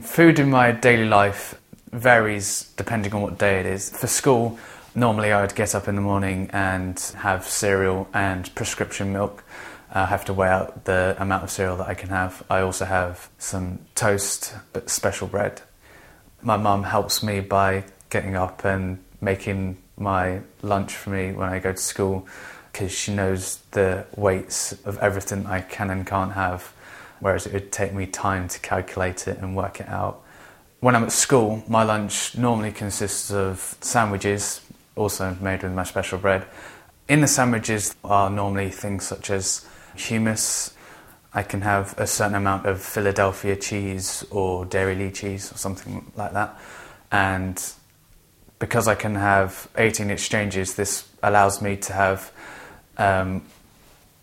Food in my daily life varies depending on what day it is. For school, normally I would get up in the morning and have cereal and prescription milk. I have to weigh out the amount of cereal that I can have. I also have some toast, but special bread. My mum helps me by getting up and making my lunch for me when I go to school because she knows the weights of everything I can and can't have, whereas it would take me time to calculate it and work it out. When I'm at school, my lunch normally consists of sandwiches, also made with my special bread. In the sandwiches are normally things such as hummus. I can have a certain amount of Philadelphia cheese or Dairylea cheese or something like that. And because I can have 18 exchanges, this allows me to have um,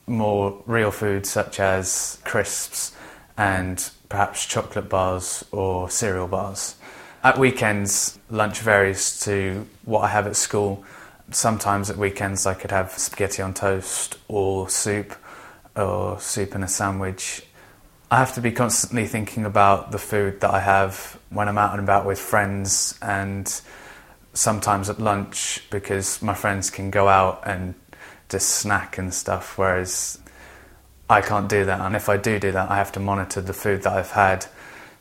more real foods such as crisps and perhaps chocolate bars or cereal bars. At weekends, lunch varies to what I have at school. Sometimes at weekends, I could have spaghetti on toast or soup or soup and a sandwich. I have to be constantly thinking about the food that I have when I'm out and about with friends and sometimes at lunch because my friends can go out and just snack and stuff, whereas I can't do that. And if I do do that, I have to monitor the food that I've had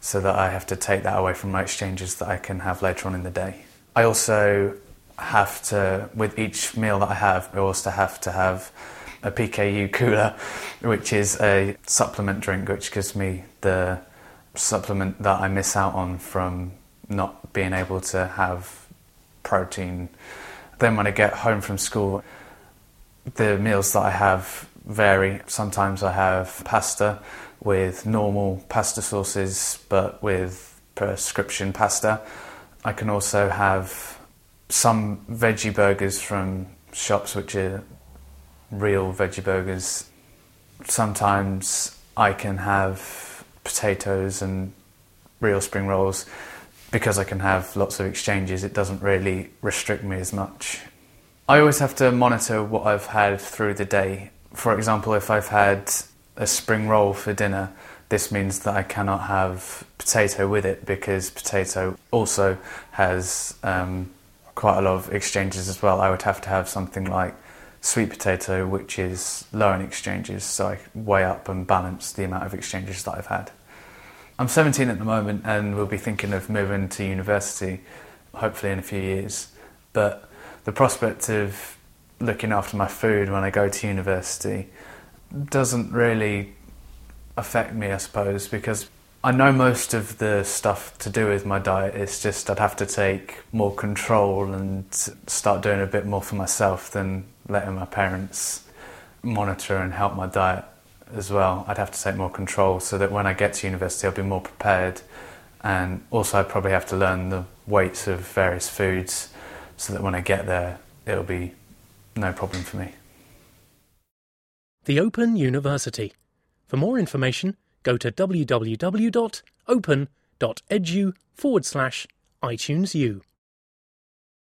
so that I have to take that away from my exchanges that I can have later on in the day. I also have to, with each meal that I have, I also have to have a PKU cooler, which is a supplement drink which gives me the supplement that I miss out on from not being able to have protein. Then when I get home from school, the meals that I have vary. Sometimes I have pasta with normal pasta sauces, but with prescription pasta. I can also have some veggie burgers from shops which are real veggie burgers. Sometimes I can have potatoes and real spring rolls. Because I can have lots of exchanges, it doesn't really restrict me as much. I always have to monitor what I've had through the day. For example, if I've had a spring roll for dinner, this means that I cannot have potato with it because potato also has um, quite a lot of exchanges as well. I would have to have something like sweet potato, which is low in exchanges, so I weigh up and balance the amount of exchanges that I've had. I'm 17 at the moment and will be thinking of moving to university, hopefully in a few years. But the prospect of looking after my food when I go to university doesn't really affect me, I suppose, because I know most of the stuff to do with my diet. It's just I'd have to take more control and start doing a bit more for myself than letting my parents monitor and help my diet as well. I'd have to take more control so that when I get to university, I'll be more prepared. And also, I'd probably have to learn the weights of various foods so that when I get there, it'll be no problem for me. The Open University. For more information, go to www.open.edu forward slash iTunes U.